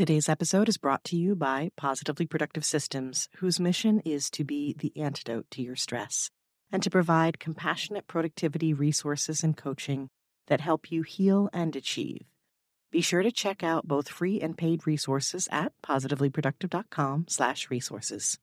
Today's episode is brought to you by Positively Productive Systems, whose mission is to be the antidote to your stress and to provide compassionate productivity resources and coaching that help you heal and achieve. Be sure to check out both free and paid resources at positivelyproductive.com/resources.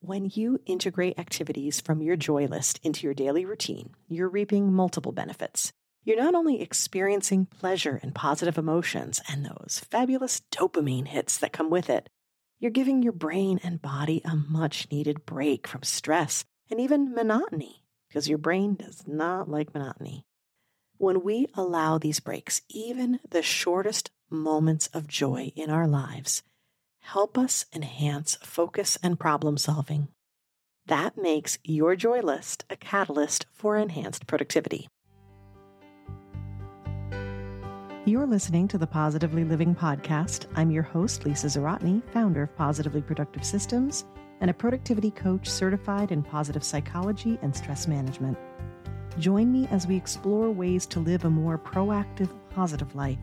When you integrate activities from your joy list into your daily routine, you're reaping multiple benefits. You're not only experiencing pleasure and positive emotions and those fabulous dopamine hits that come with it, you're giving your brain and body a much needed break from stress and even monotony, because your brain does not like monotony. When we allow these breaks, even the shortest moments of joy in our lives, help us enhance focus and problem solving. That makes your joy list a catalyst for enhanced productivity. You're listening to the Positively Living Podcast. I'm your host, Lisa Zawrotny, founder of Positively Productive Systems and a productivity coach certified in positive psychology and stress management. Join me as we explore ways to live a more proactive, positive life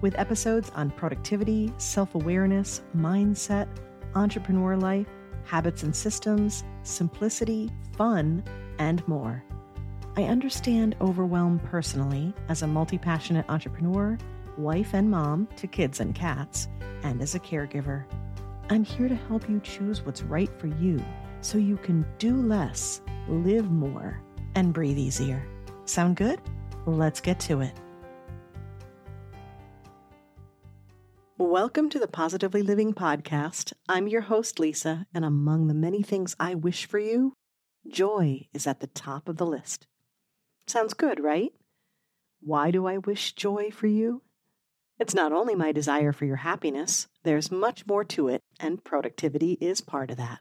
with episodes on productivity, self awareness, mindset, entrepreneur life, habits and systems, simplicity, fun, and more. I understand overwhelm personally as a multi passionate entrepreneur, wife and mom to kids and cats, and as a caregiver. I'm here to help you choose what's right for you so you can do less, live more, and breathe easier. Sound good? Let's get to it. Welcome to the Positively Living Podcast. I'm your host, Lisa, and among the many things I wish for you, joy is at the top of the list. Sounds good, right? Why do I wish joy for you? It's not only my desire for your happiness, there's much more to it, and productivity is part of that.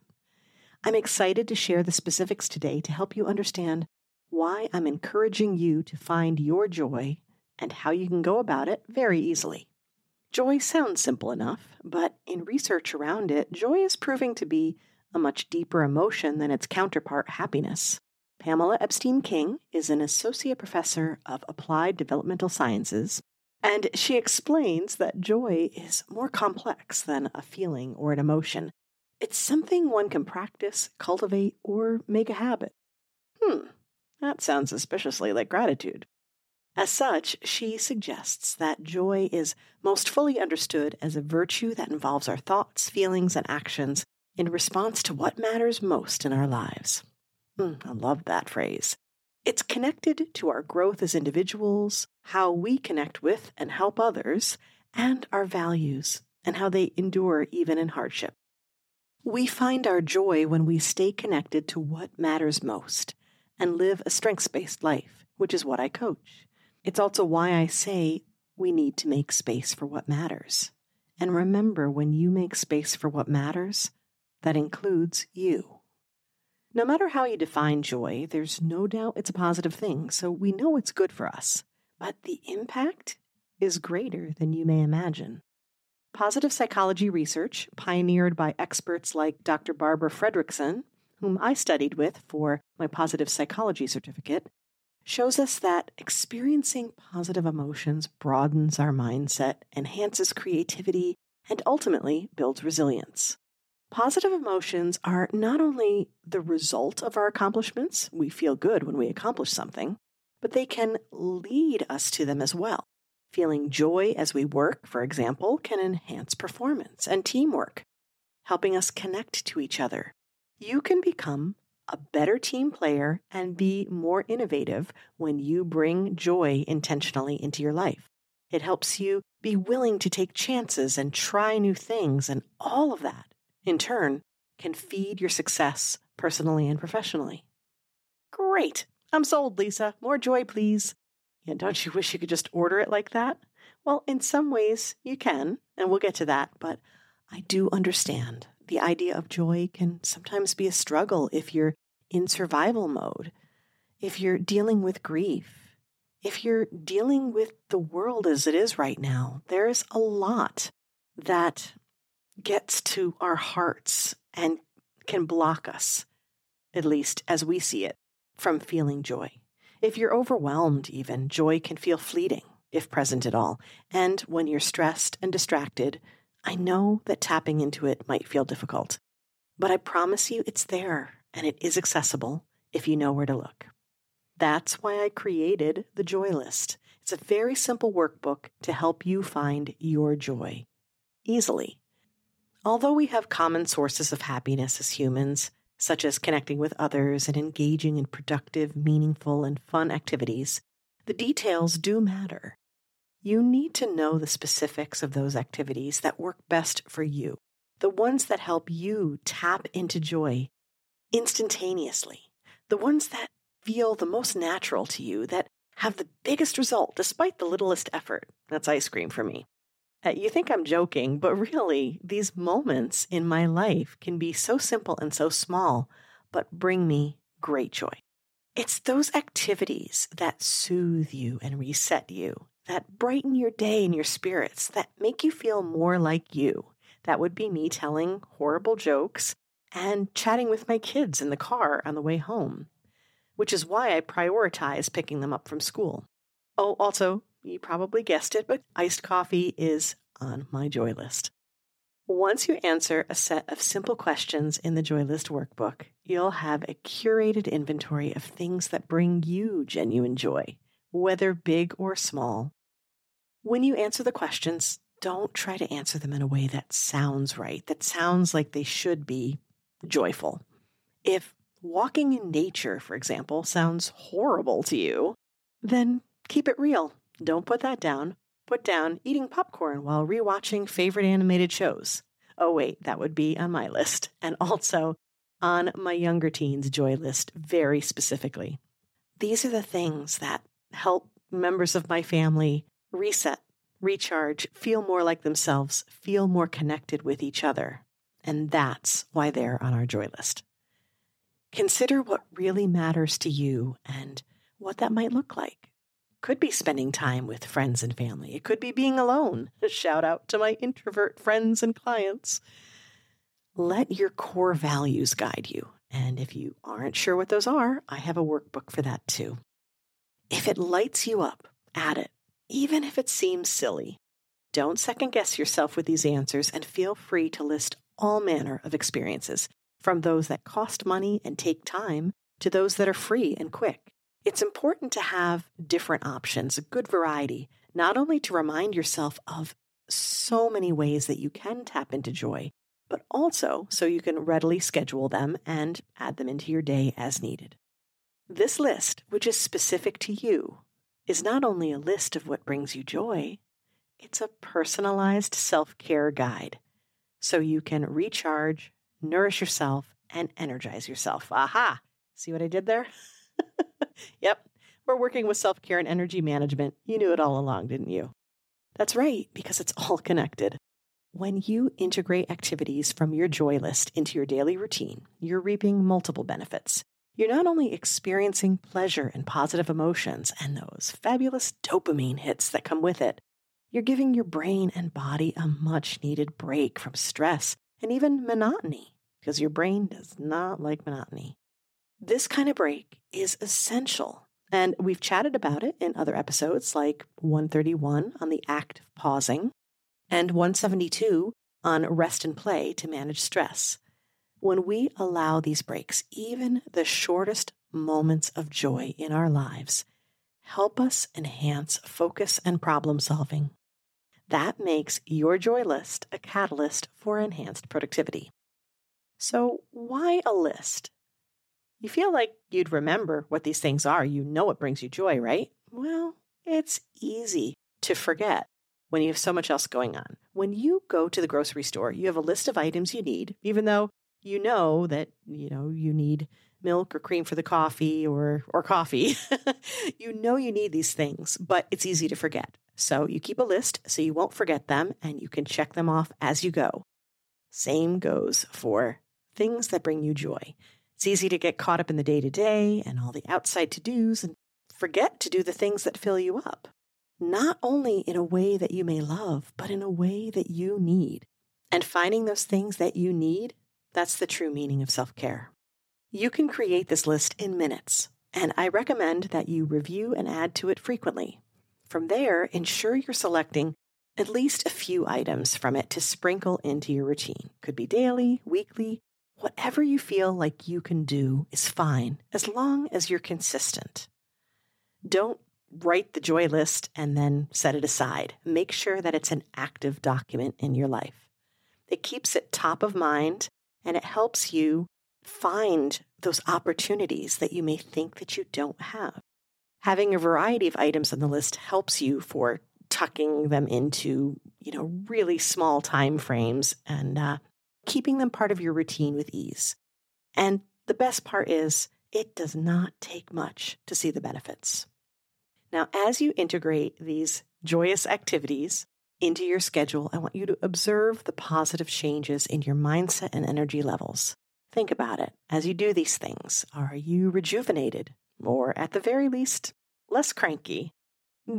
I'm excited to share the specifics today to help you understand why I'm encouraging you to find your joy and how you can go about it very easily. Joy sounds simple enough, but in research around it, joy is proving to be a much deeper emotion than its counterpart, happiness. Pamela Ebstyne King is an associate professor of applied developmental sciences, and she explains that joy is more complex than a feeling or an emotion. It's something one can practice, cultivate, or make a habit. Hmm, that sounds suspiciously like gratitude. As such, she suggests that joy is most fully understood as a virtue that involves our thoughts, feelings, and actions in response to what matters most in our lives. Mm, I love that phrase. It's connected to our growth as individuals, how we connect with and help others, and our values, and how they endure even in hardship. We find our joy when we stay connected to what matters most and live a strengths based life, which is what I coach. It's also why I say we need to make space for what matters. And remember, when you make space for what matters, that includes you. No matter how you define joy, there's no doubt it's a positive thing, so we know it's good for us. But the impact is greater than you may imagine. Positive psychology research, pioneered by experts like Dr. Barbara Fredrickson, whom I studied with for my positive psychology certificate, shows us that experiencing positive emotions broadens our mindset, enhances creativity, and ultimately builds resilience. Positive emotions are not only the result of our accomplishments, we feel good when we accomplish something, but they can lead us to them as well. Feeling joy as we work, for example, can enhance performance and teamwork, helping us connect to each other. You can become a better team player and be more innovative when you bring joy intentionally into your life. It helps you be willing to take chances and try new things, and all of that in turn, can feed your success personally and professionally. Great. I'm sold, Lisa. More joy, please. Yeah, don't you wish you could just order it like that? Well, in some ways you can, and we'll get to that, but I do understand the idea of joy can sometimes be a struggle if you're in survival mode, if you're dealing with grief, if you're dealing with the world as it is right now. There's a lot that gets to our hearts and can block us, at least as we see it, from feeling joy. If you're overwhelmed, even, joy can feel fleeting. if present at all. And when you're stressed and distracted, I know that tapping into it might feel difficult. But I promise you it's there and it is accessible if you know where to look. That's why I created the Joy List. It's a very simple workbook to help you find your joy easily. Although we have common sources of happiness as humans, such as connecting with others and engaging in productive, meaningful, and fun activities, the details do matter. You need to know the specifics of those activities that work best for you, the ones that help you tap into joy instantaneously, the ones that feel the most natural to you, that have the biggest result despite the littlest effort. That's ice cream for me. Uh, you think I'm joking, but really, these moments in my life can be so simple and so small, but bring me great joy. It's those activities that soothe you and reset you, that brighten your day and your spirits, that make you feel more like you. That would be me telling horrible jokes and chatting with my kids in the car on the way home, which is why I prioritize picking them up from school. Oh, also, you probably guessed it, but iced coffee is on my joy list. Once you answer a set of simple questions in the Joy List workbook, you'll have a curated inventory of things that bring you genuine joy, whether big or small. When you answer the questions, don't try to answer them in a way that sounds right, that sounds like they should be joyful. If walking in nature, for example, sounds horrible to you, then keep it real. Don't put that down. Put down eating popcorn while rewatching favorite animated shows. Oh, wait, that would be on my list. And also on my younger teens' joy list, very specifically. These are the things that help members of my family reset, recharge, feel more like themselves, feel more connected with each other. And that's why they're on our joy list. Consider what really matters to you and what that might look like. Could be spending time with friends and family. It could be being alone. A shout out to my introvert friends and clients. Let your core values guide you. And if you aren't sure what those are, I have a workbook for that too. If it lights you up, add it, even if it seems silly. Don't second guess yourself with these answers and feel free to list all manner of experiences, from those that cost money and take time to those that are free and quick. It's important to have different options, a good variety, not only to remind yourself of so many ways that you can tap into joy, but also so you can readily schedule them and add them into your day as needed. This list, which is specific to you, is not only a list of what brings you joy, it's a personalized self care guide so you can recharge, nourish yourself, and energize yourself. Aha! See what I did there? yep, we're working with self care and energy management. You knew it all along, didn't you? That's right, because it's all connected. When you integrate activities from your joy list into your daily routine, you're reaping multiple benefits. You're not only experiencing pleasure and positive emotions and those fabulous dopamine hits that come with it, you're giving your brain and body a much needed break from stress and even monotony, because your brain does not like monotony. This kind of break is essential. And we've chatted about it in other episodes like 131 on the act of pausing and 172 on rest and play to manage stress. When we allow these breaks, even the shortest moments of joy in our lives help us enhance focus and problem solving. That makes your joy list a catalyst for enhanced productivity. So, why a list? You feel like you'd remember what these things are. You know what brings you joy, right? Well, it's easy to forget when you have so much else going on. When you go to the grocery store, you have a list of items you need, even though you know that, you know, you need milk or cream for the coffee or or coffee. you know you need these things, but it's easy to forget. So you keep a list so you won't forget them and you can check them off as you go. Same goes for things that bring you joy. It's easy to get caught up in the day to day and all the outside to dos and forget to do the things that fill you up. Not only in a way that you may love, but in a way that you need. And finding those things that you need, that's the true meaning of self care. You can create this list in minutes, and I recommend that you review and add to it frequently. From there, ensure you're selecting at least a few items from it to sprinkle into your routine. Could be daily, weekly, whatever you feel like you can do is fine as long as you're consistent. Don't write the joy list and then set it aside. Make sure that it's an active document in your life. It keeps it top of mind and it helps you find those opportunities that you may think that you don't have. Having a variety of items on the list helps you for tucking them into, you know, really small time frames and uh, keeping them part of your routine with ease. And the best part is it does not take much to see the benefits. Now, as you integrate these joyous activities into your schedule, I want you to observe the positive changes in your mindset and energy levels. Think about it. As you do these things, are you rejuvenated? Or at the very least, less cranky?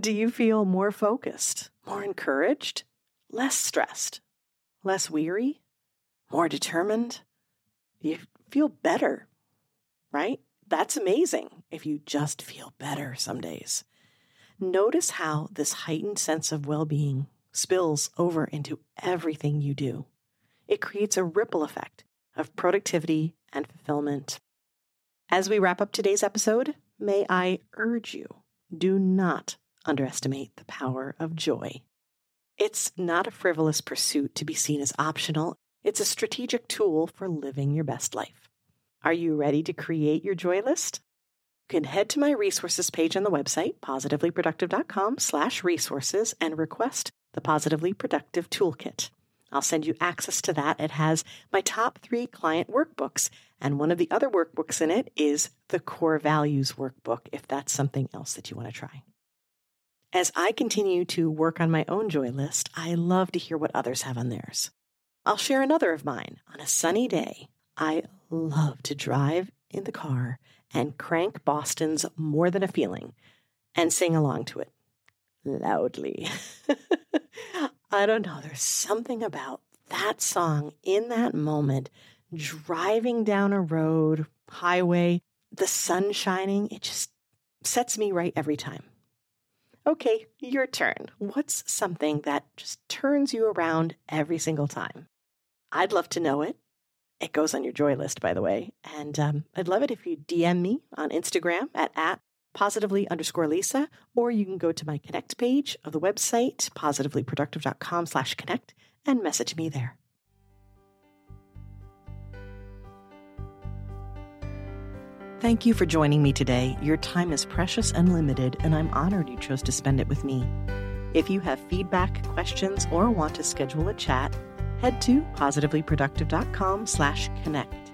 Do you feel more focused, more encouraged, less stressed, less weary, more determined? You feel better, right? That's amazing if you just feel better some days. Notice how this heightened sense of well being spills over into everything you do. It creates a ripple effect of productivity and fulfillment. As we wrap up today's episode, may I urge you do not underestimate the power of joy. It's not a frivolous pursuit to be seen as optional, it's a strategic tool for living your best life. Are you ready to create your joy list? You can head to my resources page on the website, positivelyproductive.com slash resources, and request the Positively Productive Toolkit. I'll send you access to that. It has my top three client workbooks, and one of the other workbooks in it is the Core Values Workbook, if that's something else that you want to try. As I continue to work on my own joy list, I love to hear what others have on theirs. I'll share another of mine. On a sunny day, I love to drive in the car and crank Boston's More Than a Feeling and sing along to it loudly. I don't know. There's something about that song in that moment, driving down a road, highway, the sun shining. It just sets me right every time. Okay, your turn. What's something that just turns you around every single time? I'd love to know it. It goes on your joy list, by the way. And um, I'd love it if you DM me on Instagram at, at positively underscore Lisa, or you can go to my connect page of the website, positivelyproductive.com slash connect, and message me there. Thank you for joining me today. Your time is precious and limited, and I'm honored you chose to spend it with me. If you have feedback, questions, or want to schedule a chat, head to positivelyproductive.com slash connect.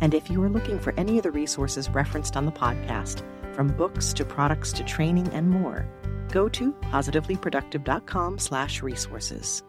And if you are looking for any of the resources referenced on the podcast, from books to products to training and more, go to positivelyproductive.com slash resources.